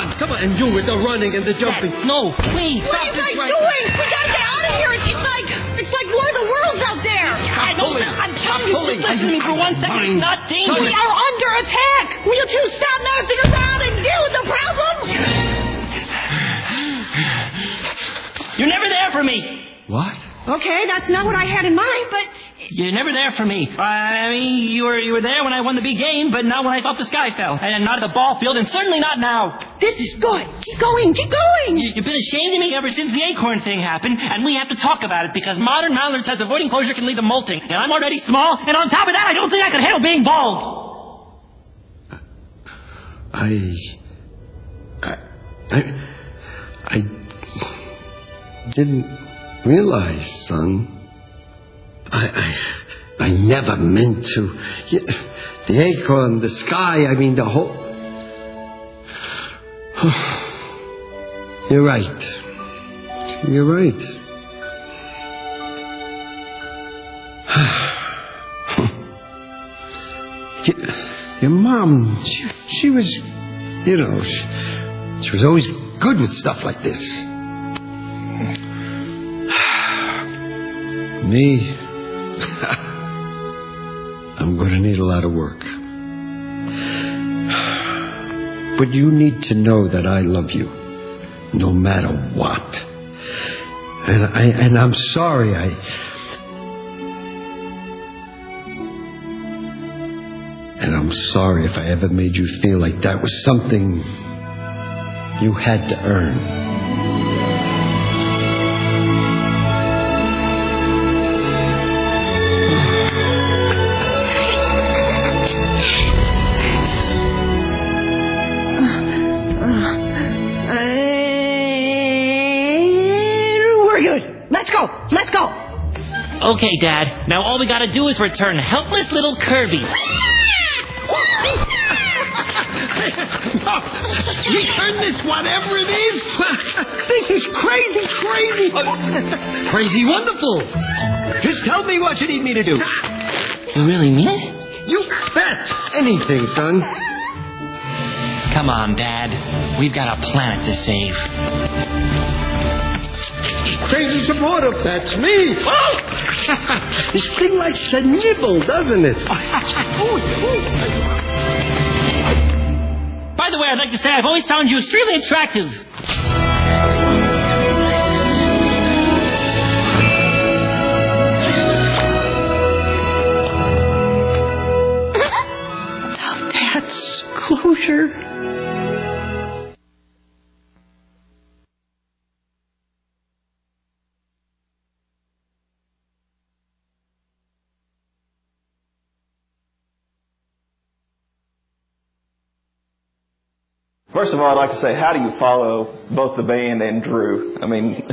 on, come on. And you with the running and the jumping. No, please. What are you guys doing? We gotta get out of here. It's like it's like War of the Worlds out there. I know. pulling. I'm Stop telling you, just listen to me for one second. Fine. It's not dangerous. We are under attack. Will you two stop messing around and deal with the problem? You're never there for me. What? Okay, that's not what I had in mind, but You're never there for me. I mean, you were you were there when I won the big game, but not when I thought the sky fell, and not at the ball field, and certainly not now. this is good. Keep going. Keep going. You- You've been ashamed of me ever since the acorn thing happened, and we have to talk about it because modern knowledge says avoiding closure can lead to molting, and I'm already small, and on top of that, I don't think I could handle being bald. I. I. I, I didn't realize, son. I, I. I never meant to. The acorn, the sky, I mean, the whole. You're right. You're right. Your mom, she, she was, you know, she, she was always good with stuff like this. Me, I'm going to need a lot of work. But you need to know that I love you, no matter what. And I and I'm sorry I. And I'm sorry if I ever made you feel like that was something you had to earn. Okay, Dad. Now all we gotta do is return helpless little Kirby. Return this, whatever it is. this is crazy, crazy. crazy wonderful. Just tell me what you need me to do. You really mean it? You bet. Anything, son. Come on, Dad. We've got a planet to save. Crazy supporter, that's me. Oh! this thing likes to nibble, doesn't it? By the way, I'd like to say I've always found you extremely attractive. First of all, I'd like to say, how do you follow both the band and Drew? I mean,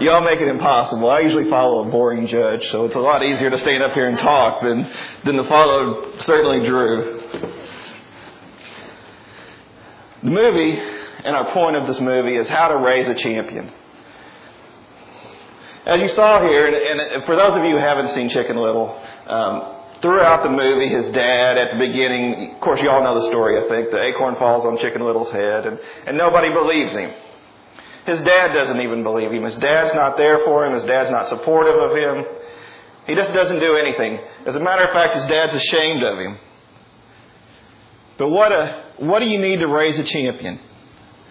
y'all make it impossible. I usually follow a boring judge, so it's a lot easier to stand up here and talk than, than to follow certainly Drew. The movie, and our point of this movie, is how to raise a champion. As you saw here, and, and for those of you who haven't seen Chicken Little, um, throughout the movie, his dad at the beginning, of course, you all know the story, I think. The acorn falls on Chicken Little's head, and, and nobody believes him. His dad doesn't even believe him. His dad's not there for him. His dad's not supportive of him. He just doesn't do anything. As a matter of fact, his dad's ashamed of him. But what a what do you need to raise a champion?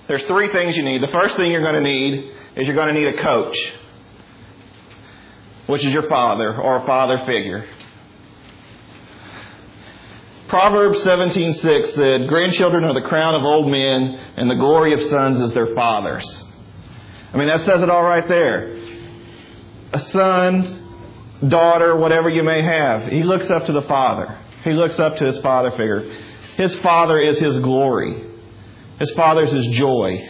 There's three things you need. The first thing you're going to need is you're going to need a coach, which is your father or a father figure. Proverbs 17:6 said, "Grandchildren are the crown of old men, and the glory of sons is their fathers." I mean, that says it all right there. A son, daughter, whatever you may have, he looks up to the father. He looks up to his father figure. His father is his glory. His father is his joy.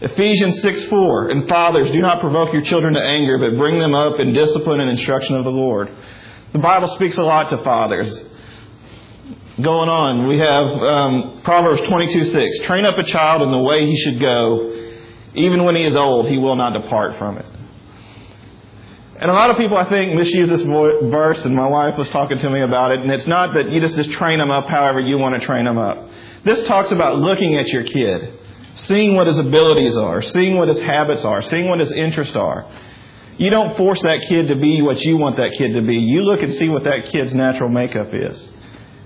Ephesians 6 4. And fathers, do not provoke your children to anger, but bring them up in discipline and instruction of the Lord. The Bible speaks a lot to fathers. Going on, we have um, Proverbs 22 6. Train up a child in the way he should go. Even when he is old, he will not depart from it. And a lot of people, I think, misuse this verse, and my wife was talking to me about it. And it's not that you just, just train them up however you want to train them up. This talks about looking at your kid, seeing what his abilities are, seeing what his habits are, seeing what his interests are. You don't force that kid to be what you want that kid to be. You look and see what that kid's natural makeup is.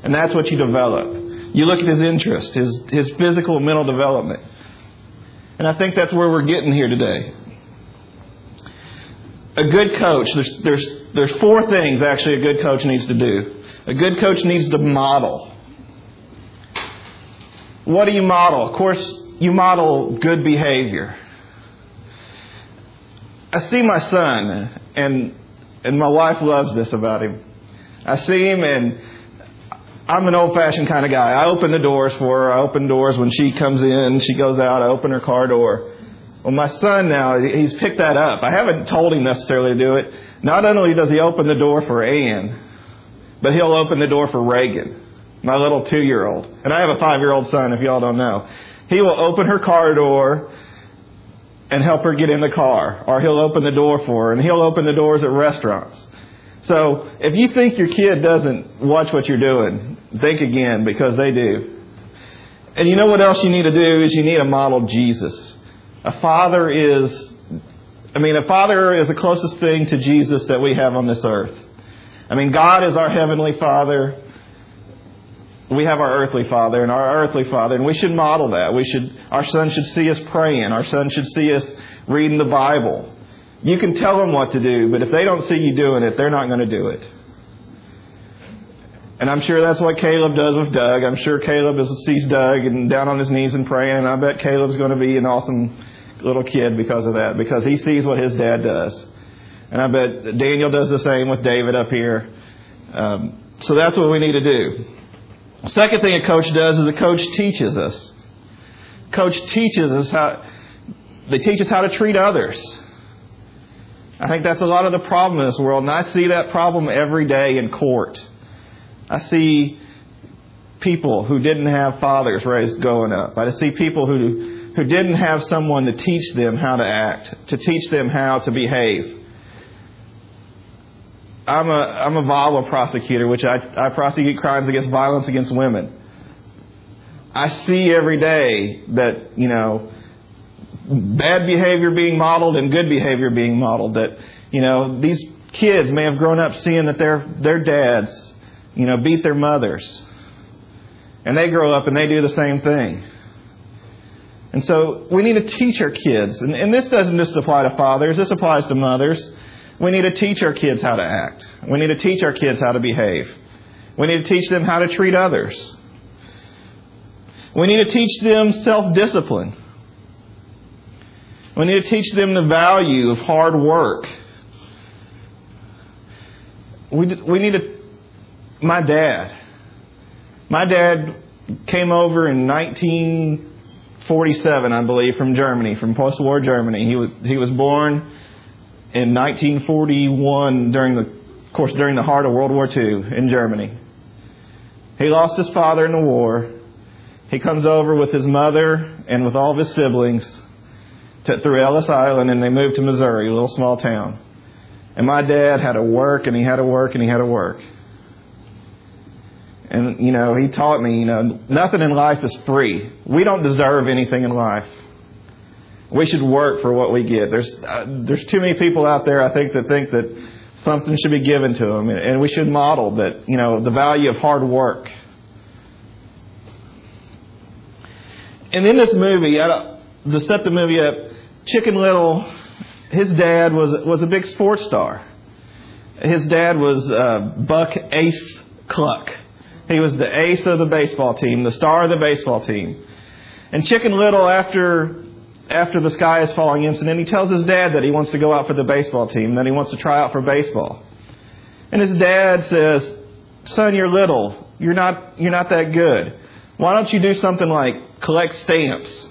And that's what you develop. You look at his interest, his, his physical and mental development. And I think that's where we're getting here today. A good coach, there's, there's, there's four things actually a good coach needs to do. A good coach needs to model. What do you model? Of course, you model good behavior. I see my son, and and my wife loves this about him. I see him, and I'm an old-fashioned kind of guy. I open the doors for her. I open doors when she comes in. She goes out. I open her car door. Well, my son now, he's picked that up. I haven't told him necessarily to do it. Not only does he open the door for Ann, but he'll open the door for Reagan, my little two-year-old. And I have a five-year-old son, if y'all don't know. He will open her car door and help her get in the car, or he'll open the door for her, and he'll open the doors at restaurants. So if you think your kid doesn't watch what you're doing, think again because they do. And you know what else you need to do is you need to model Jesus. A father is, I mean, a father is the closest thing to Jesus that we have on this earth. I mean, God is our heavenly father we have our earthly father and our earthly father, and we should model that. We should, our son should see us praying. Our son should see us reading the Bible. You can tell them what to do, but if they don't see you doing it, they're not going to do it. And I'm sure that's what Caleb does with Doug. I'm sure Caleb is, sees Doug and down on his knees and praying, and I bet Caleb's going to be an awesome little kid because of that, because he sees what his dad does. And I bet Daniel does the same with David up here. Um, so that's what we need to do. Second thing a coach does is a coach teaches us. Coach teaches us how they teach us how to treat others. I think that's a lot of the problem in this world, and I see that problem every day in court. I see people who didn't have fathers raised growing up. I see people who who didn't have someone to teach them how to act, to teach them how to behave. I'm a I'm a VAWA prosecutor, which I, I prosecute crimes against violence against women. I see every day that you know bad behavior being modeled and good behavior being modeled. That you know these kids may have grown up seeing that their their dads you know beat their mothers, and they grow up and they do the same thing. And so we need to teach our kids, and, and this doesn't just apply to fathers. This applies to mothers. We need to teach our kids how to act. We need to teach our kids how to behave. We need to teach them how to treat others. We need to teach them self discipline. We need to teach them the value of hard work. We, we need to. My dad. My dad came over in 1947, I believe, from Germany, from post war Germany. He was, he was born in 1941 during the, of course, during the heart of World War II in Germany. He lost his father in the war. He comes over with his mother and with all of his siblings to, through Ellis Island, and they moved to Missouri, a little small town. And my dad had to work, and he had to work, and he had to work. And, you know, he taught me, you know, nothing in life is free. We don't deserve anything in life. We should work for what we get. There's uh, there's too many people out there I think that think that something should be given to them, and we should model that you know the value of hard work. And in this movie, I to set the movie up, Chicken Little, his dad was was a big sports star. His dad was uh, Buck Ace Cluck. He was the ace of the baseball team, the star of the baseball team. And Chicken Little, after after the sky is falling incident, he tells his dad that he wants to go out for the baseball team, that he wants to try out for baseball. And his dad says, Son, you're little. You're not, you're not that good. Why don't you do something like collect stamps?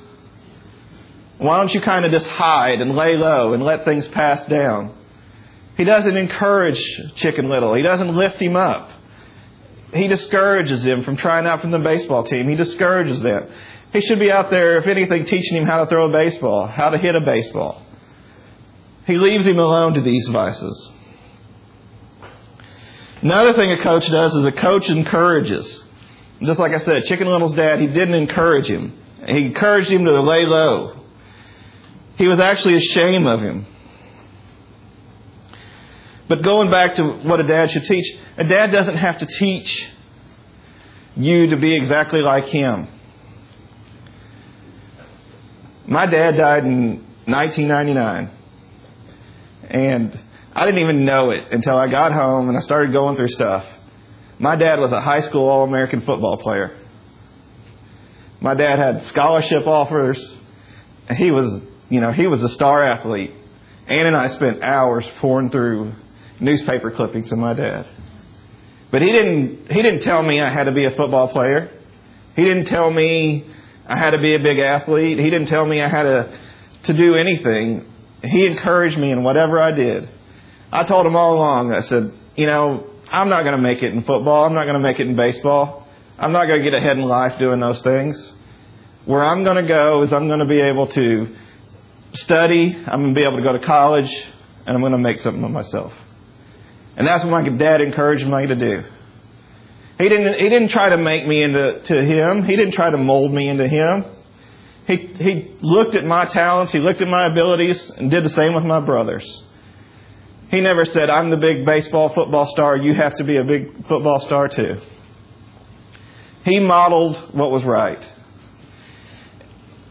Why don't you kind of just hide and lay low and let things pass down? He doesn't encourage Chicken Little. He doesn't lift him up. He discourages him from trying out for the baseball team. He discourages them. He should be out there, if anything, teaching him how to throw a baseball, how to hit a baseball. He leaves him alone to these vices. Another thing a coach does is a coach encourages. Just like I said, Chicken Little's dad, he didn't encourage him. He encouraged him to lay low. He was actually ashamed of him. But going back to what a dad should teach, a dad doesn't have to teach you to be exactly like him. My dad died in 1999. And I didn't even know it until I got home and I started going through stuff. My dad was a high school All American football player. My dad had scholarship offers. He was, you know, he was a star athlete. Ann and I spent hours pouring through newspaper clippings of my dad. But he didn't he didn't tell me I had to be a football player. He didn't tell me I had to be a big athlete. He didn't tell me I had to to do anything. He encouraged me in whatever I did. I told him all along, I said, you know, I'm not going to make it in football. I'm not going to make it in baseball. I'm not going to get ahead in life doing those things. Where I'm going to go is I'm going to be able to study, I'm going to be able to go to college, and I'm going to make something of myself. And that's what my dad encouraged me to do. He didn't, he didn't try to make me into to him. He didn't try to mold me into him. He, he looked at my talents, he looked at my abilities, and did the same with my brothers. He never said, I'm the big baseball, football star, you have to be a big football star too. He modeled what was right.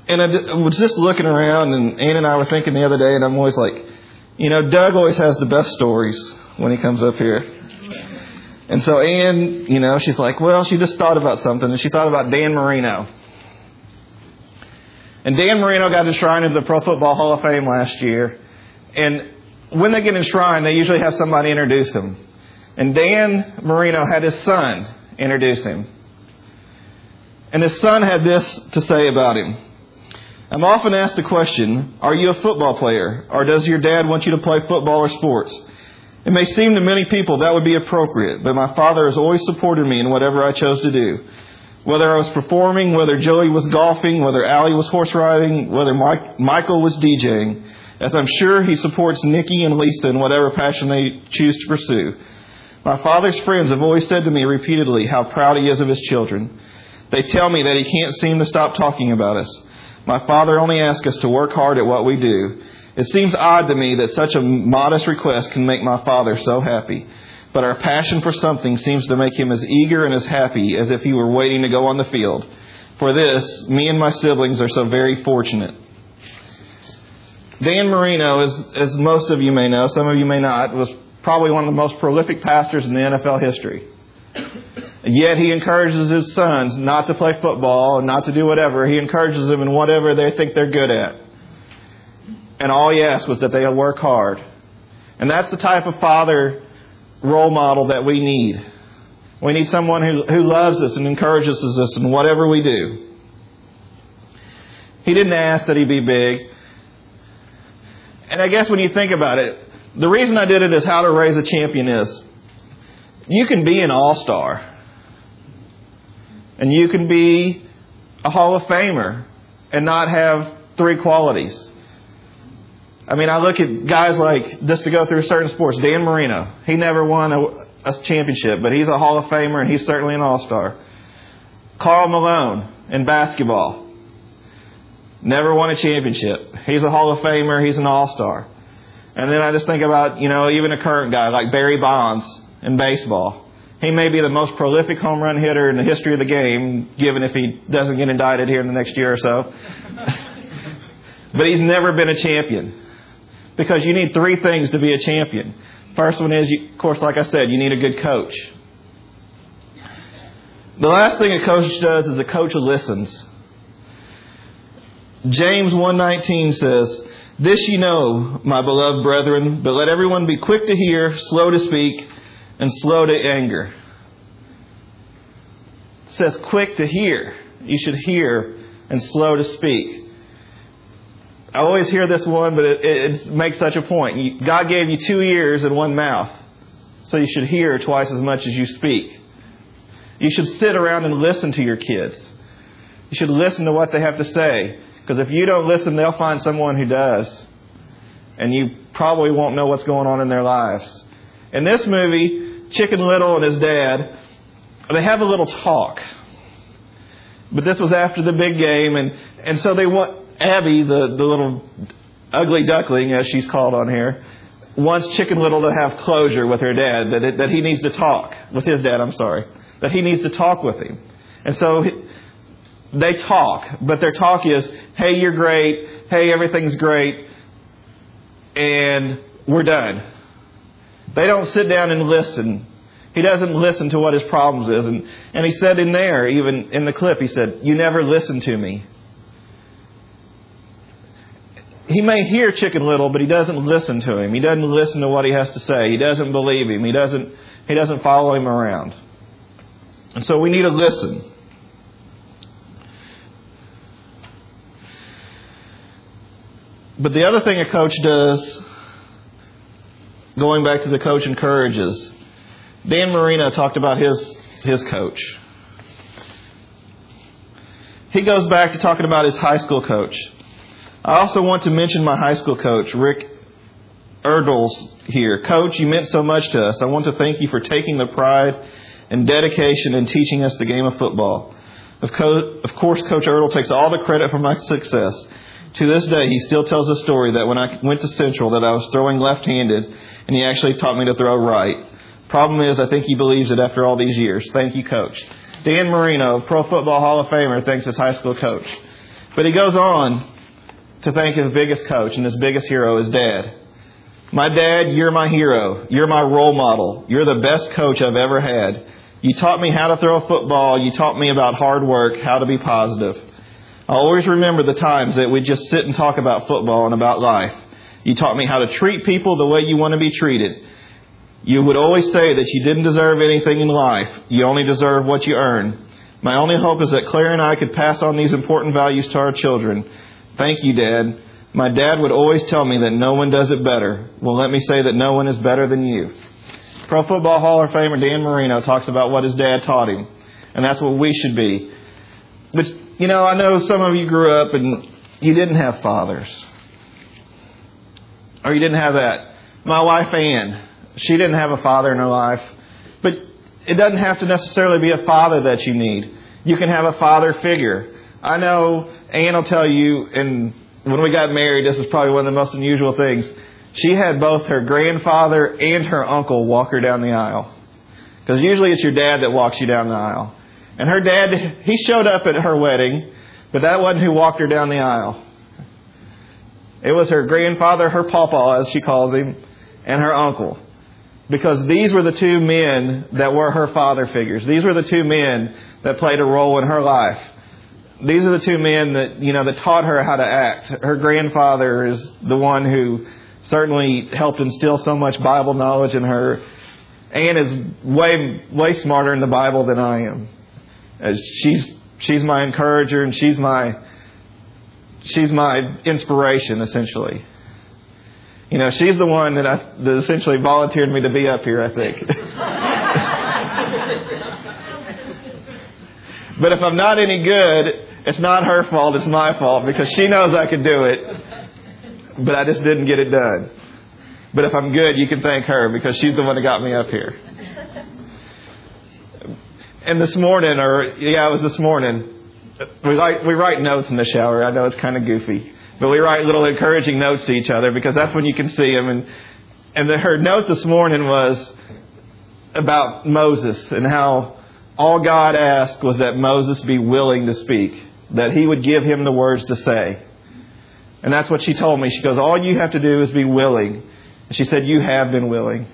And I was just looking around, and Ann and I were thinking the other day, and I'm always like, you know, Doug always has the best stories when he comes up here. And so Anne, you know, she's like, well, she just thought about something, and she thought about Dan Marino. And Dan Marino got enshrined into the Pro Football Hall of Fame last year. And when they get enshrined, they usually have somebody introduce him. And Dan Marino had his son introduce him. And his son had this to say about him. I'm often asked the question, are you a football player? Or does your dad want you to play football or sports? It may seem to many people that would be appropriate, but my father has always supported me in whatever I chose to do. Whether I was performing, whether Joey was golfing, whether Allie was horse riding, whether Mike, Michael was DJing, as I'm sure he supports Nikki and Lisa in whatever passion they choose to pursue. My father's friends have always said to me repeatedly how proud he is of his children. They tell me that he can't seem to stop talking about us. My father only asks us to work hard at what we do. It seems odd to me that such a modest request can make my father so happy. But our passion for something seems to make him as eager and as happy as if he were waiting to go on the field. For this, me and my siblings are so very fortunate. Dan Marino, as, as most of you may know, some of you may not, was probably one of the most prolific pastors in the NFL history. Yet he encourages his sons not to play football and not to do whatever. He encourages them in whatever they think they're good at. And all he asked was that they work hard. And that's the type of father role model that we need. We need someone who, who loves us and encourages us in whatever we do. He didn't ask that he be big. And I guess when you think about it, the reason I did it is how to raise a champion is. You can be an all star. And you can be a Hall of Famer and not have three qualities. I mean, I look at guys like, just to go through certain sports, Dan Marino. He never won a, a championship, but he's a Hall of Famer and he's certainly an All Star. Karl Malone in basketball. Never won a championship. He's a Hall of Famer, he's an All Star. And then I just think about, you know, even a current guy like Barry Bonds in baseball. He may be the most prolific home run hitter in the history of the game, given if he doesn't get indicted here in the next year or so. but he's never been a champion because you need three things to be a champion. First one is, of course, like I said, you need a good coach. The last thing a coach does is a coach listens. James 1:19 says, "This you know, my beloved brethren, but let everyone be quick to hear, slow to speak, and slow to anger." It says quick to hear. You should hear and slow to speak. I always hear this one, but it, it makes such a point. God gave you two ears and one mouth, so you should hear twice as much as you speak. You should sit around and listen to your kids. You should listen to what they have to say, because if you don't listen, they'll find someone who does, and you probably won't know what's going on in their lives. In this movie, Chicken Little and his dad, they have a little talk. But this was after the big game, and, and so they want Abby, the, the little ugly duckling, as she's called on here, wants Chicken Little to have closure with her dad, that, it, that he needs to talk, with his dad, I'm sorry, that he needs to talk with him. And so they talk, but their talk is, hey, you're great, hey, everything's great, and we're done. They don't sit down and listen. He doesn't listen to what his problems is. And, and he said in there, even in the clip, he said, You never listen to me. He may hear Chicken Little, but he doesn't listen to him. He doesn't listen to what he has to say. He doesn't believe him. He doesn't, he doesn't follow him around. And so we need to listen. But the other thing a coach does, going back to the coach encourages, Dan Marino talked about his, his coach. He goes back to talking about his high school coach. I also want to mention my high school coach, Rick Erdels here. Coach, you meant so much to us. I want to thank you for taking the pride and dedication in teaching us the game of football. Of, co- of course, Coach Erdel takes all the credit for my success. To this day, he still tells the story that when I went to Central that I was throwing left-handed, and he actually taught me to throw right. Problem is, I think he believes it after all these years. Thank you, Coach. Dan Marino, Pro Football Hall of Famer, thanks his high school coach. But he goes on to thank his biggest coach and his biggest hero, is dad. My dad, you're my hero. You're my role model. You're the best coach I've ever had. You taught me how to throw a football. You taught me about hard work, how to be positive. I always remember the times that we'd just sit and talk about football and about life. You taught me how to treat people the way you want to be treated. You would always say that you didn't deserve anything in life. You only deserve what you earn. My only hope is that Claire and I could pass on these important values to our children. Thank you, Dad. My dad would always tell me that no one does it better. Well, let me say that no one is better than you. Pro Football Hall of Famer Dan Marino talks about what his dad taught him, and that's what we should be. But, you know, I know some of you grew up and you didn't have fathers. Or you didn't have that. My wife, Ann, she didn't have a father in her life. But it doesn't have to necessarily be a father that you need. You can have a father figure. I know Ann will tell you, and when we got married, this is probably one of the most unusual things. She had both her grandfather and her uncle walk her down the aisle. Because usually it's your dad that walks you down the aisle. And her dad, he showed up at her wedding, but that wasn't who walked her down the aisle. It was her grandfather, her papa, as she calls him, and her uncle because these were the two men that were her father figures. These were the two men that played a role in her life. These are the two men that, you know, that taught her how to act. Her grandfather is the one who certainly helped instill so much Bible knowledge in her. Ann is way, way smarter in the Bible than I am. She's, she's my encourager and she's my, she's my inspiration, essentially. You know, she's the one that, I, that essentially volunteered me to be up here, I think. but if I'm not any good, it's not her fault, it's my fault because she knows I could do it, but I just didn't get it done. But if I'm good, you can thank her because she's the one that got me up here. And this morning, or yeah, it was this morning, we write, we write notes in the shower. I know it's kind of goofy. But we write little encouraging notes to each other because that's when you can see them. And, and the, her note this morning was about Moses and how all God asked was that Moses be willing to speak, that he would give him the words to say. And that's what she told me. She goes, All you have to do is be willing. And she said, You have been willing.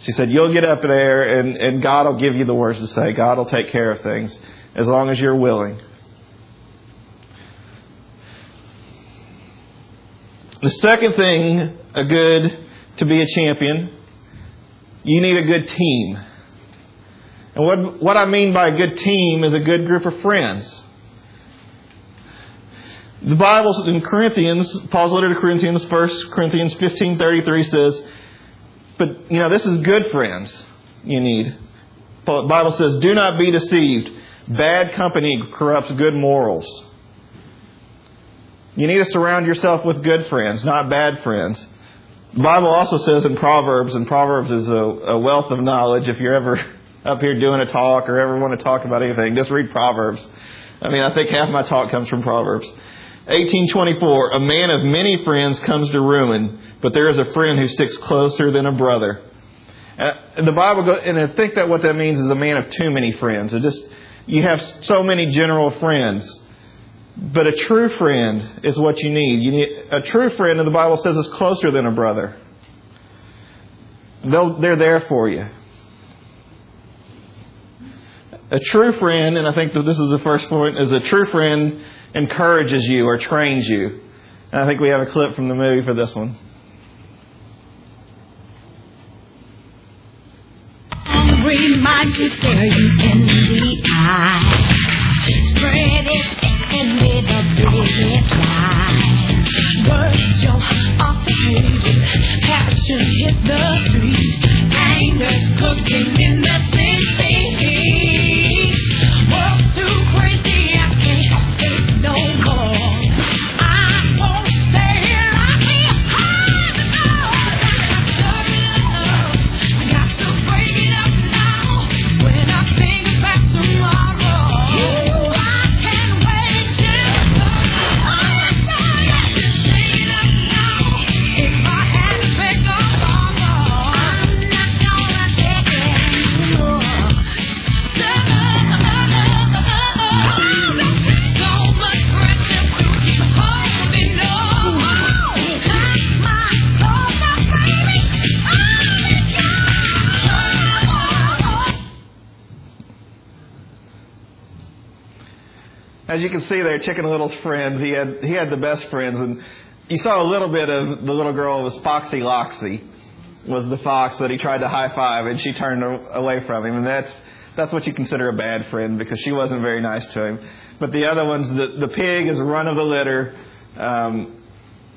She said, You'll get up there and, and God will give you the words to say. God will take care of things as long as you're willing. The second thing, a good to be a champion, you need a good team. And what, what I mean by a good team is a good group of friends. The Bible in Corinthians, Paul's letter to Corinthians, 1 Corinthians 15:33 says, but you know, this is good friends you need. The Bible says, "Do not be deceived. Bad company corrupts good morals." You need to surround yourself with good friends, not bad friends. The Bible also says in Proverbs, and Proverbs is a, a wealth of knowledge. If you're ever up here doing a talk or ever want to talk about anything, just read Proverbs. I mean, I think half my talk comes from Proverbs. 1824, a man of many friends comes to ruin, but there is a friend who sticks closer than a brother. Uh, the Bible, go, and I think that what that means is a man of too many friends. It just, you have so many general friends. But a true friend is what you need. You need a true friend, and the Bible says is closer than a brother. They'll, they're there for you. A true friend, and I think that this is the first point, is a true friend encourages you or trains you. And I think we have a clip from the movie for this one. You. Spread it and with a big lie. Words jump off the pages. Passion hit the streets. Anger's cooking in the city. As you can see there, Chicken Little's friends, he had he had the best friends, and you saw a little bit of the little girl was Foxy Loxy, was the fox that he tried to high five, and she turned away from him, and that's that's what you consider a bad friend because she wasn't very nice to him. But the other ones, the the pig is Runt of the Litter. Um,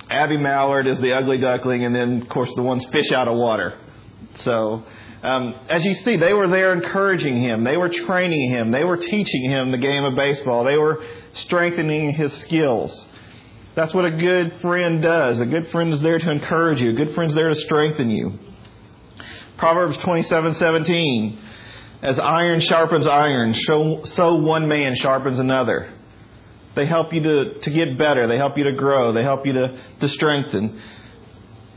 Abby Mallard is the ugly duckling, and then of course the ones fish out of water. So, um, as you see, they were there encouraging him. They were training him. They were teaching him the game of baseball. They were strengthening his skills. That's what a good friend does. A good friend is there to encourage you. A good friend is there to strengthen you. Proverbs twenty-seven seventeen, As iron sharpens iron, so, so one man sharpens another. They help you to, to get better. They help you to grow. They help you to, to strengthen.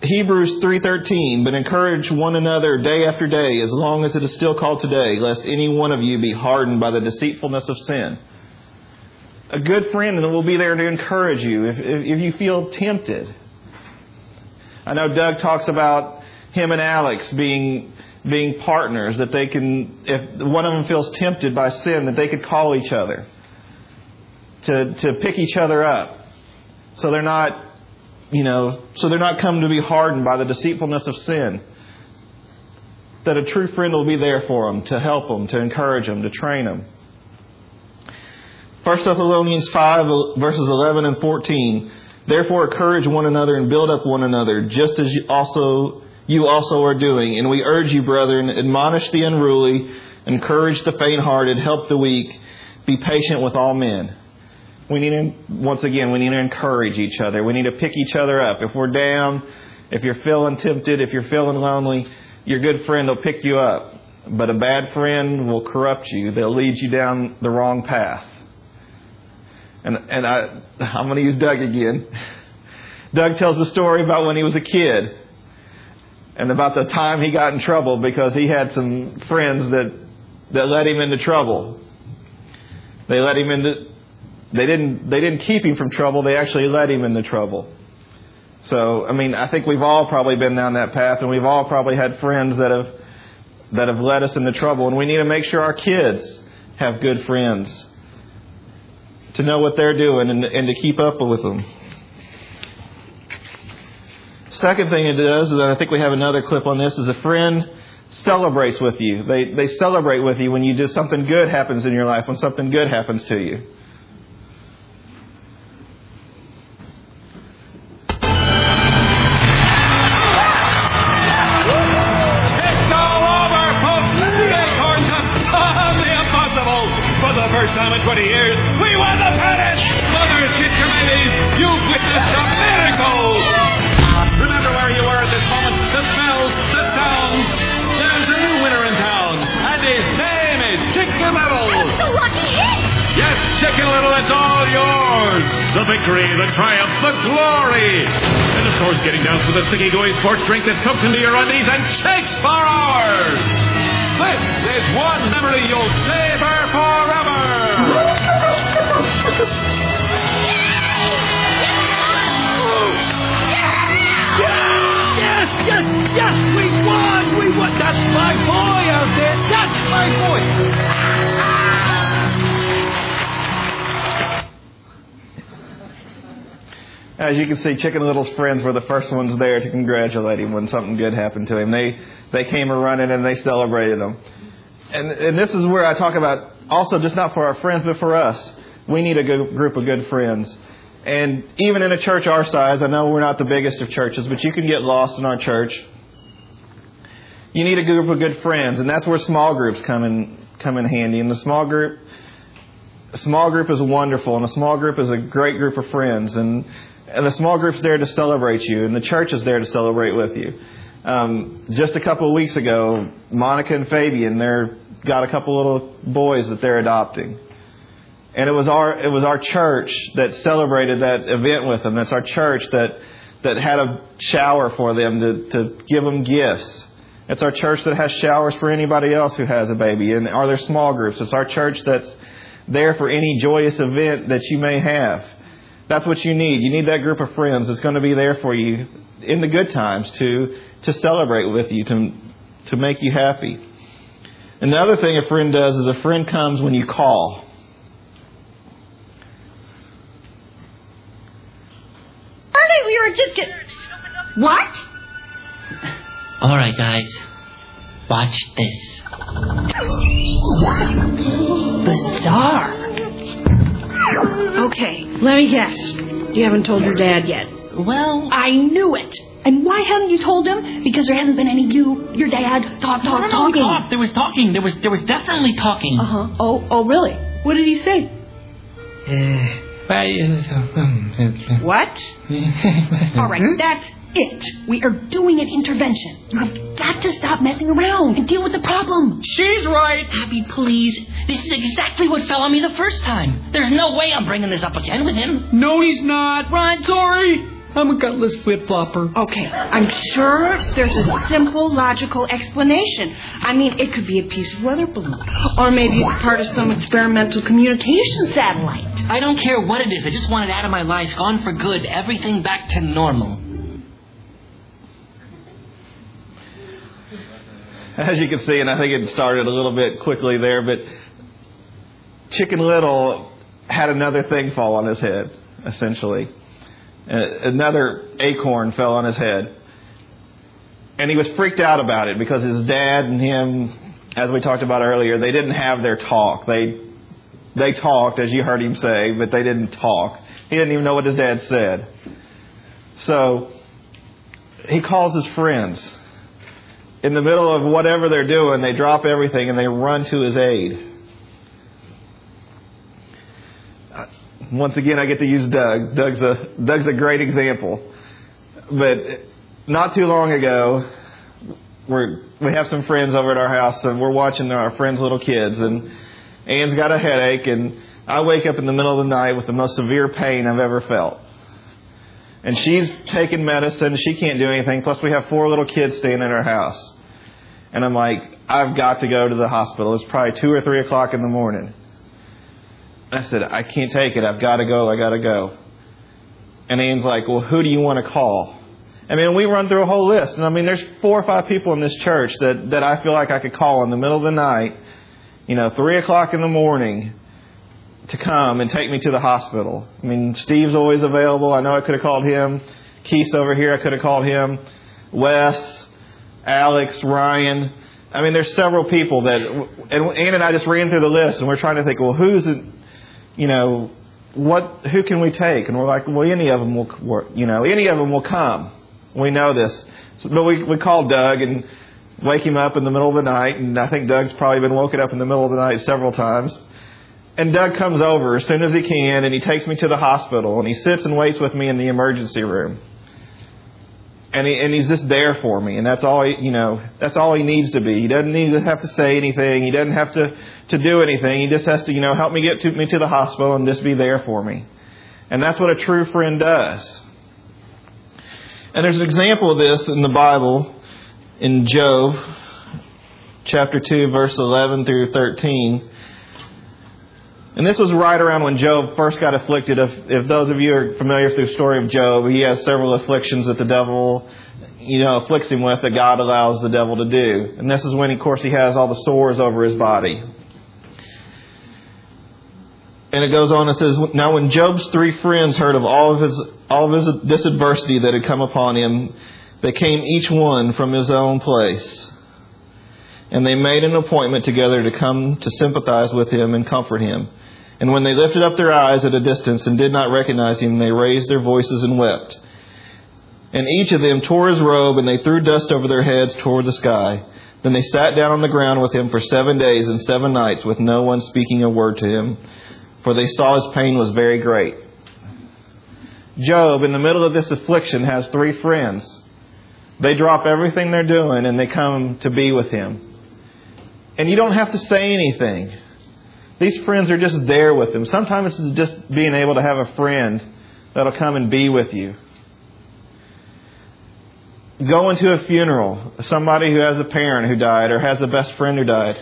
Hebrews 3:13 but encourage one another day after day as long as it is still called today lest any one of you be hardened by the deceitfulness of sin. A good friend will be there to encourage you if, if, if you feel tempted. I know Doug talks about him and Alex being being partners that they can if one of them feels tempted by sin that they could call each other to to pick each other up so they're not you know, so they're not come to be hardened by the deceitfulness of sin. That a true friend will be there for them, to help them, to encourage them, to train them. 1 Thessalonians 5, verses 11 and 14. Therefore, encourage one another and build up one another, just as you also, you also are doing. And we urge you, brethren, admonish the unruly, encourage the faint hearted, help the weak, be patient with all men. We need to, once again, we need to encourage each other. We need to pick each other up. If we're down, if you're feeling tempted, if you're feeling lonely, your good friend will pick you up. But a bad friend will corrupt you. They'll lead you down the wrong path. And, and I, I'm going to use Doug again. Doug tells the story about when he was a kid and about the time he got in trouble because he had some friends that, that led him into trouble. They let him into, they didn't they didn't keep him from trouble. They actually led him into trouble. So i mean i think we've all probably been down that path and we've all probably had friends that have that have led us into trouble and we need to make sure our kids have good friends to know what they're doing and, and to keep up with them. Second thing it does is i think we have another clip on this is a friend celebrates with you. They they celebrate with you when you do something good happens in your life when something good happens to you can see, Chicken Little's friends were the first ones there to congratulate him when something good happened to him. They they came a running and they celebrated him. And and this is where I talk about also just not for our friends but for us. We need a good group of good friends. And even in a church our size, I know we're not the biggest of churches, but you can get lost in our church. You need a group of good friends, and that's where small groups come in come in handy. And the small group a small group is wonderful, and a small group is a great group of friends, and and the small group's there to celebrate you, and the church is there to celebrate with you. Um, just a couple of weeks ago, Monica and Fabian, they're got a couple little boys that they're adopting, and it was our it was our church that celebrated that event with them. It's our church that that had a shower for them to to give them gifts. It's our church that has showers for anybody else who has a baby, and are there small groups? It's our church that's there for any joyous event that you may have. That's what you need. You need that group of friends that's going to be there for you in the good times to to celebrate with you, to to make you happy. And the other thing a friend does is a friend comes when you call. Arnie, we were just get. What? All right, guys. Watch this. Bizarre. Okay, let me guess. You haven't told your dad yet. Well, I knew it. And why haven't you told him? Because there hasn't been any you, your dad, talk, no, talk, no, no, talking. talk. There was talking. There was there was definitely talking. Uh huh. Oh, oh, really? What did he say? Eh. What? All right, that's it. We are doing an intervention. You have got to stop messing around and deal with the problem. She's right. Abby, please. This is exactly what fell on me the first time. There's no way I'm bringing this up again with him. No, he's not. Ron, Sorry. I'm a gutless flip flopper. Okay, I'm sure there's a simple, logical explanation. I mean, it could be a piece of weather balloon, or maybe it's part of some experimental communication satellite. I don't care what it is. I just want it out of my life, gone for good, everything back to normal. As you can see, and I think it started a little bit quickly there, but Chicken Little had another thing fall on his head, essentially. Uh, another acorn fell on his head. And he was freaked out about it because his dad and him, as we talked about earlier, they didn't have their talk. They they talked, as you heard him say, but they didn't talk. He didn't even know what his dad said. So he calls his friends. In the middle of whatever they're doing, they drop everything and they run to his aid. Uh, Once again, I get to use Doug. Doug's a Doug's a great example. But not too long ago, we're we have some friends over at our house, and we're watching our friends' little kids, and Anne's got a headache, and I wake up in the middle of the night with the most severe pain I've ever felt. And she's taking medicine, she can't do anything, plus we have four little kids staying in our house. And I'm like, I've got to go to the hospital. It's probably two or three o'clock in the morning. I said, I can't take it. I've got to go. I got to go. And Anne's like, well, who do you want to call? I mean, we run through a whole list. And I mean, there's four or five people in this church that, that I feel like I could call in the middle of the night, you know, three o'clock in the morning to come and take me to the hospital. I mean, Steve's always available. I know I could have called him. Keith's over here. I could have called him. Wes, Alex, Ryan. I mean, there's several people that, and Ann and I just ran through the list and we're trying to think, well, who's, you know, what, who can we take? And we're like, well, any of them will, work, you know, any of them will come. We know this. So, but we, we called Doug and wake him up in the middle of the night. And I think Doug's probably been woken up in the middle of the night several times. And Doug comes over as soon as he can and he takes me to the hospital and he sits and waits with me in the emergency room. And he, and he's just there for me, and that's all he, you know. That's all he needs to be. He doesn't need to have to say anything. He doesn't have to to do anything. He just has to, you know, help me get to me to the hospital and just be there for me. And that's what a true friend does. And there's an example of this in the Bible in Job chapter 2 verse 11 through 13. And this was right around when Job first got afflicted. If, if those of you are familiar with the story of Job, he has several afflictions that the devil, you know, afflicts him with that God allows the devil to do. And this is when, of course, he has all the sores over his body. And it goes on and says, Now when Job's three friends heard of all of his all of his this adversity that had come upon him, they came each one from his own place. And they made an appointment together to come to sympathize with him and comfort him. And when they lifted up their eyes at a distance and did not recognize him, they raised their voices and wept. And each of them tore his robe, and they threw dust over their heads toward the sky. Then they sat down on the ground with him for seven days and seven nights, with no one speaking a word to him, for they saw his pain was very great. Job, in the middle of this affliction, has three friends. They drop everything they're doing and they come to be with him. And you don't have to say anything. These friends are just there with them. Sometimes it's just being able to have a friend that'll come and be with you. Going to a funeral, somebody who has a parent who died or has a best friend who died.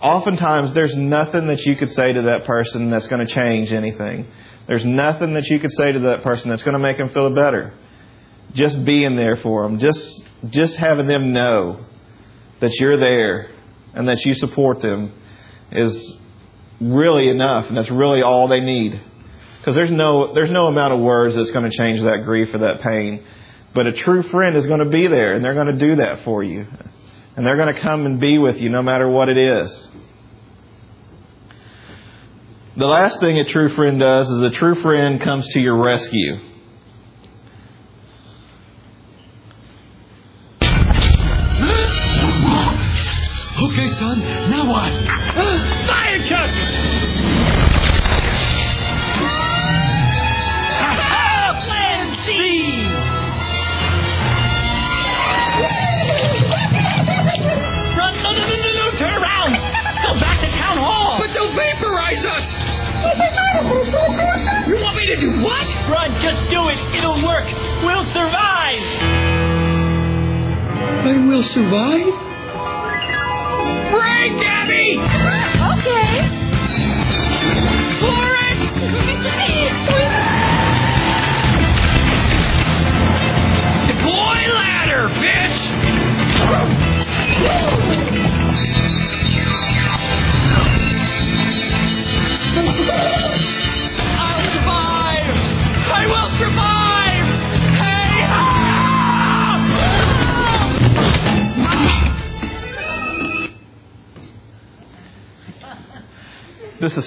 Oftentimes, there's nothing that you could say to that person that's going to change anything. There's nothing that you could say to that person that's going to make them feel better. Just being there for them, just just having them know that you're there and that you support them is really enough, and that's really all they need. Because there's no there's no amount of words that's going to change that grief or that pain. But a true friend is going to be there, and they're going to do that for you. And they're going to come and be with you no matter what it is. The last thing a true friend does is a true friend comes to your rescue.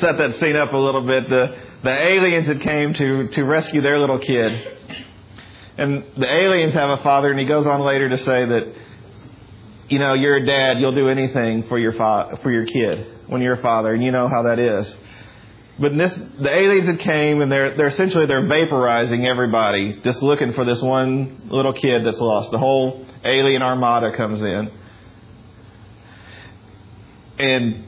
Set that scene up a little bit, the, the aliens that came to, to rescue their little kid. And the aliens have a father, and he goes on later to say that, you know, you're a dad, you'll do anything for your, fa- for your kid when you're a father, and you know how that is. But this, the aliens that came, and they're, they're essentially they're vaporizing everybody, just looking for this one little kid that's lost. The whole alien armada comes in. And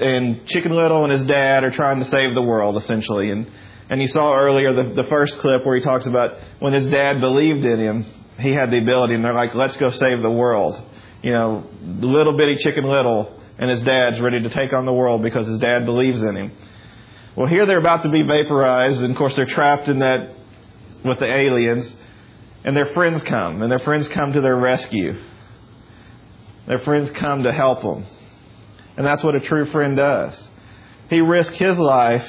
and Chicken Little and his dad are trying to save the world essentially. And and you saw earlier the the first clip where he talks about when his dad believed in him, he had the ability, and they're like, "Let's go save the world." You know, little bitty Chicken Little and his dad's ready to take on the world because his dad believes in him. Well, here they're about to be vaporized, and of course they're trapped in that with the aliens, and their friends come, and their friends come to their rescue. Their friends come to help them. And that's what a true friend does. He risked his life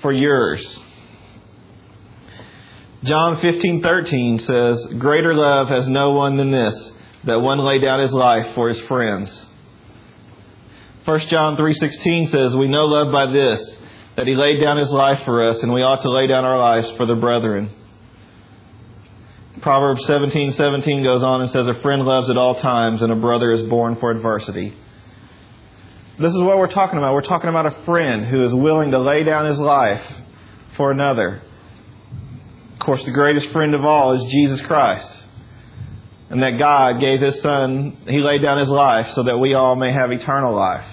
for yours. John 15:13 says, "Greater love has no one than this, that one lay down his life for his friends." 1 John 3:16 says, "We know love by this, that he laid down his life for us, and we ought to lay down our lives for the brethren." Proverbs 17:17 goes on and says, "A friend loves at all times, and a brother is born for adversity." This is what we're talking about. We're talking about a friend who is willing to lay down his life for another. Of course, the greatest friend of all is Jesus Christ. And that God gave his son, he laid down his life so that we all may have eternal life.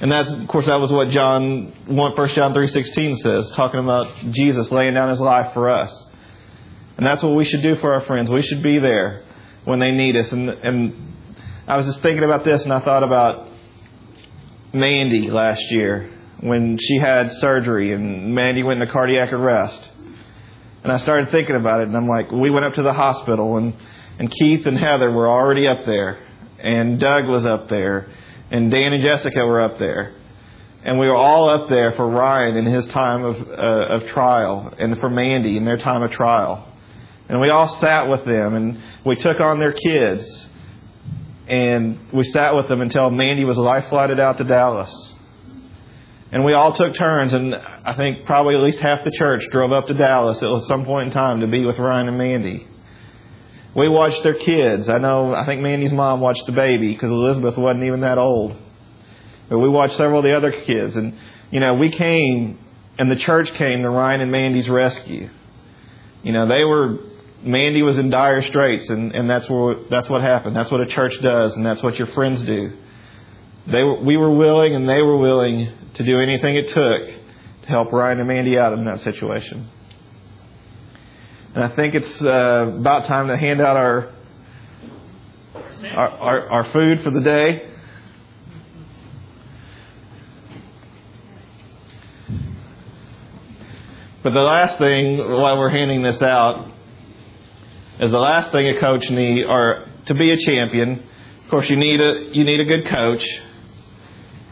And that's, of course, that was what John, 1 John 3.16 says, talking about Jesus laying down his life for us. And that's what we should do for our friends. We should be there when they need us. And, and I was just thinking about this, and I thought about Mandy last year when she had surgery, and Mandy went into cardiac arrest. And I started thinking about it, and I'm like, we went up to the hospital, and, and Keith and Heather were already up there, and Doug was up there, and Dan and Jessica were up there. And we were all up there for Ryan in his time of, uh, of trial, and for Mandy in their time of trial. And we all sat with them, and we took on their kids, and we sat with them until Mandy was life flighted out to Dallas. And we all took turns, and I think probably at least half the church drove up to Dallas at some point in time to be with Ryan and Mandy. We watched their kids. I know, I think Mandy's mom watched the baby because Elizabeth wasn't even that old. But we watched several of the other kids. And, you know, we came, and the church came to Ryan and Mandy's rescue. You know, they were, Mandy was in dire straits, and, and that's, where, that's what happened. That's what a church does, and that's what your friends do. They were, we were willing, and they were willing to do anything it took to help Ryan and Mandy out in that situation. And I think it's uh, about time to hand out our, our, our, our food for the day. But the last thing, while we're handing this out, is the last thing a coach need, or to be a champion. Of course, you need a you need a good coach,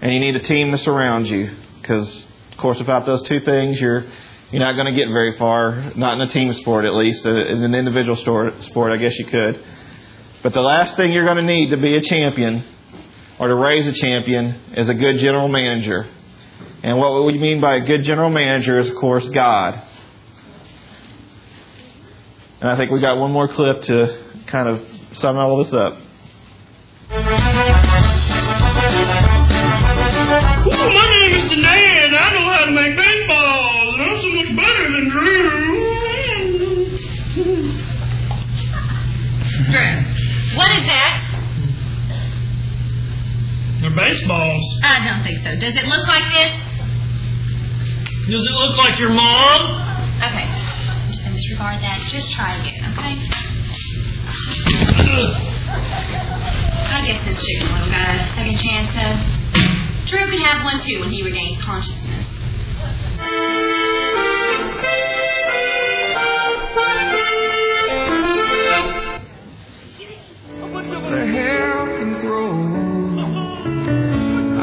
and you need a team to surround you. Because, of course, without those two things, you're you're not going to get very far. Not in a team sport, at least. Uh, in an individual sport, I guess you could. But the last thing you're going to need to be a champion, or to raise a champion, is a good general manager. And what we mean by a good general manager is, of course, God. And I think we got one more clip to kind of sum all this up. Ooh, my name is Dan. I know how to make baseballs. I'm so much better than Drew. Drew, what is that? They're baseballs. I don't think so. Does it look like this? Does it look like your mom? Okay. Disregard that. Just try again, okay? I guess this chicken little got a second chance, so Drew can have one too when he regains consciousness.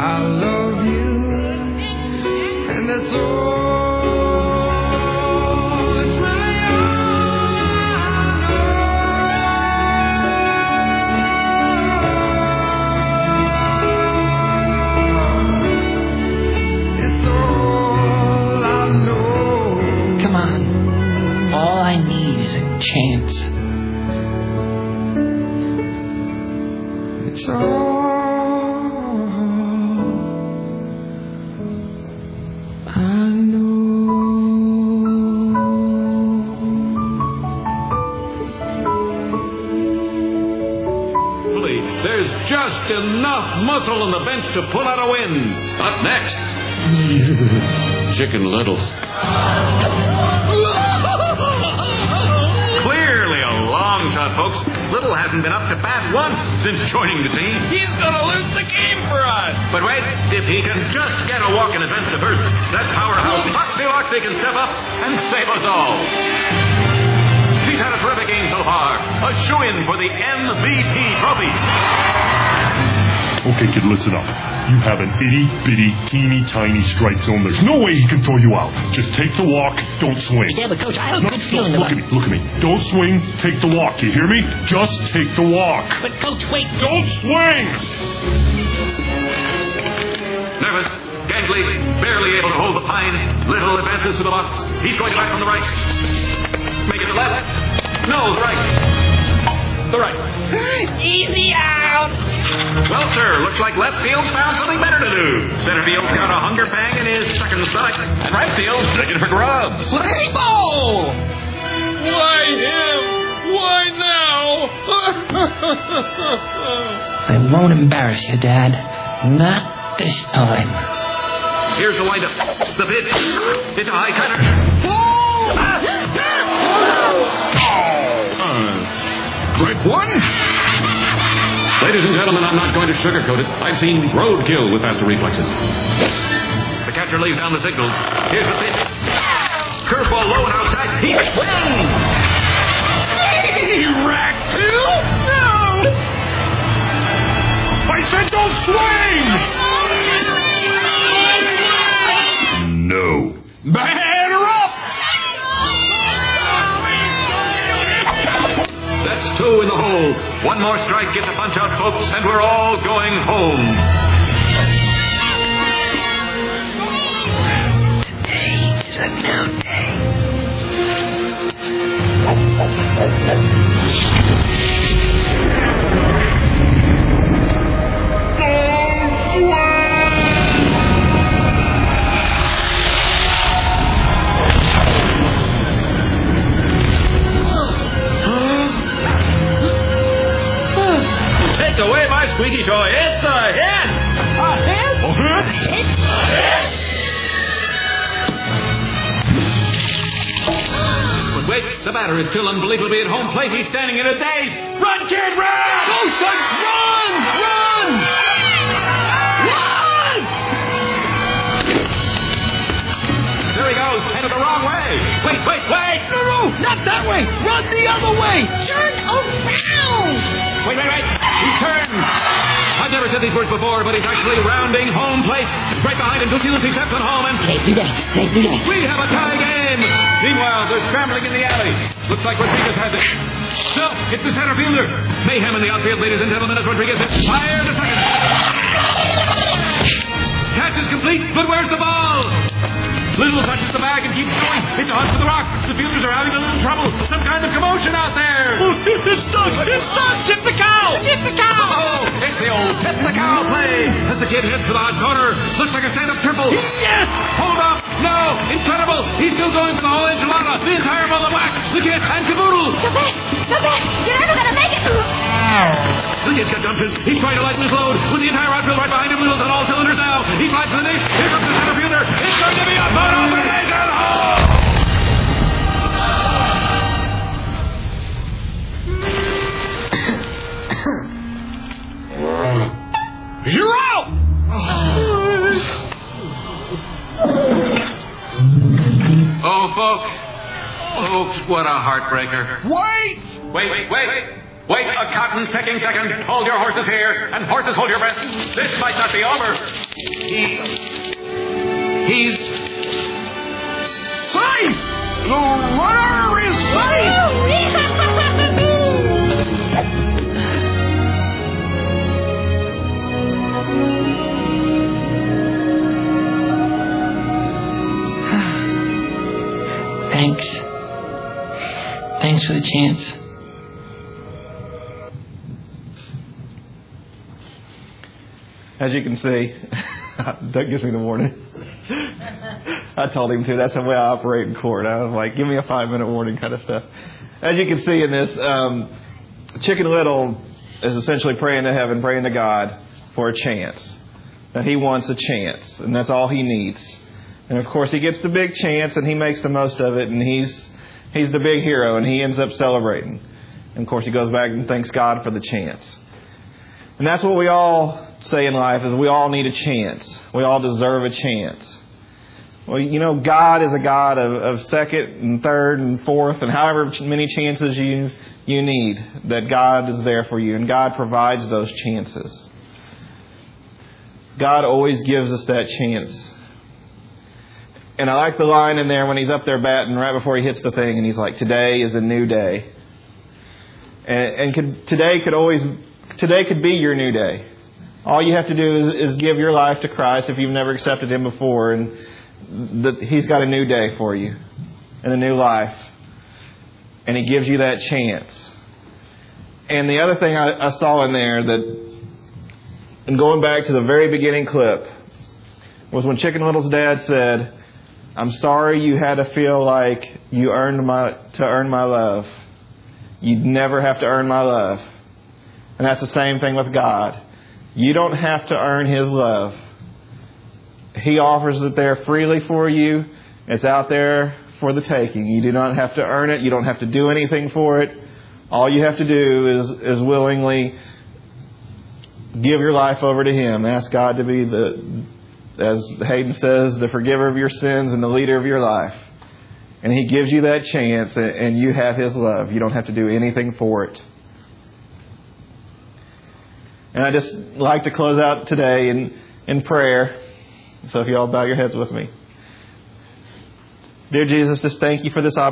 I love you, and that's all. Need chance. It's all I There's just enough muscle in the bench to pull out a win. Up next, Chicken Littles. Long folks. Little hasn't been up to bat once since joining the team. He's gonna lose the game for us. But wait, if he can just get a walk in advance to first, that powerhouse Foxy Loxy can step up and save us all. He's had a terrific game so far. A shoe-in for the MVP trophy. Okay, kid, listen up. You have an itty bitty, teeny tiny strike zone. There's no way he can throw you out. Just take the walk, don't swing. Yeah, but coach, I have a No, good no, feeling look about at me, look at me. Don't swing, take the walk. You hear me? Just take the walk. But coach, wait. Don't swing! Nervous, gangly, barely able to hold the pine. Little advances to the box. He's going back from the right. Make it the left. No, the right. The right. Easy out. Well, sir, looks like left field's found something better to do. Center field's got a hunger pang in his second stomach. And right field's digging for grubs. Play ball. Why him? Why now? I won't embarrass you, Dad. Not this time. Here's the windup. The pitch. It's a high cutter. Ah! Strike one. Ladies and gentlemen, I'm not going to sugarcoat it. I've seen roadkill with faster reflexes. The catcher lays down the signals. Here's the pitch. Curveball low and outside. He swings. He racked two. No. I said don't swing. No. Batter up. That's two in the hole. One more strike gets a punch out, folks, and we're all going home. Away my squeaky toy. It's a hit. A hit? Oh, hit! Hit! But wait, the batter is still unbelievably at home plate. He's standing in a daze. Run, kid, run! Go, son, run! Run! Run! He goes, headed the wrong way. Wait, wait, wait! No, no, not that way. Run the other way. Turn around. Wait, wait, wait! He's turned! I've never said these words before, but he's actually rounding home plate. Right behind him, Lucy Lucy steps on home and... Safety day, safety day. We have a tie game! Meanwhile, they're scrambling in the alley. Looks like Rodriguez has it. No, it's the center fielder. Mayhem in the outfield, ladies and gentlemen, as Rodriguez hits fired to second. Catch is complete, but where's the ball? Little touches the bag and keeps going. It's a hunt for the rock. The fielders are having a little trouble. Some kind of commotion out there. Oh, it's stuck. It's stuck. Tip the cow. Tip the cow. Oh, oh, oh, it's the old tip the cow play as the kid hits for the hot corner. Looks like a stand-up triple. Yes. Hold up! No! Incredible! He's still going for the whole enchilada! The entire ball of wax! The kid and caboodle! The best, the best. You're never gonna make it. The kid's got Johnson. He's trying to lighten his load. With the entire outfield right behind him, Little's on all cylinders now. He flies to the dish. Here comes the center fielder. It's going to be a photo finish at home! You're out. Oh, folks. Folks, what a heartbreaker. Wait. Wait, wait, wait. Wait, a cotton picking second. Hold your horses here. And horses, hold your breath. This might not be over. He. He's. Safe. The runner is safe. Thanks. Thanks for the chance. As you can see, Doug gives me the warning. I told him to. That's the way I operate in court. I was like, give me a five minute warning kind of stuff. As you can see in this, um, Chicken Little is essentially praying to heaven, praying to God for a chance. That he wants a chance, and that's all he needs. And of course, he gets the big chance, and he makes the most of it, and he's he's the big hero, and he ends up celebrating. And of course, he goes back and thanks God for the chance. And that's what we all say in life is we all need a chance. We all deserve a chance. Well, you know, God is a God of, of second and third and fourth and however many chances you you need. That God is there for you and God provides those chances. God always gives us that chance. And I like the line in there when he's up there batting right before he hits the thing and he's like, Today is a new day. And, and could, today could always today could be your new day. All you have to do is, is give your life to Christ if you've never accepted Him before, and that He's got a new day for you and a new life, and He gives you that chance. And the other thing I, I saw in there that, and going back to the very beginning clip, was when Chicken Little's dad said, "I'm sorry you had to feel like you earned my to earn my love. You'd never have to earn my love." And that's the same thing with God. You don't have to earn His love. He offers it there freely for you. It's out there for the taking. You do not have to earn it. You don't have to do anything for it. All you have to do is, is willingly give your life over to Him. Ask God to be the, as Hayden says, the forgiver of your sins and the leader of your life. And He gives you that chance, and you have His love. You don't have to do anything for it. And I just like to close out today in, in prayer. So if you all bow your heads with me. Dear Jesus, just thank you for this opportunity.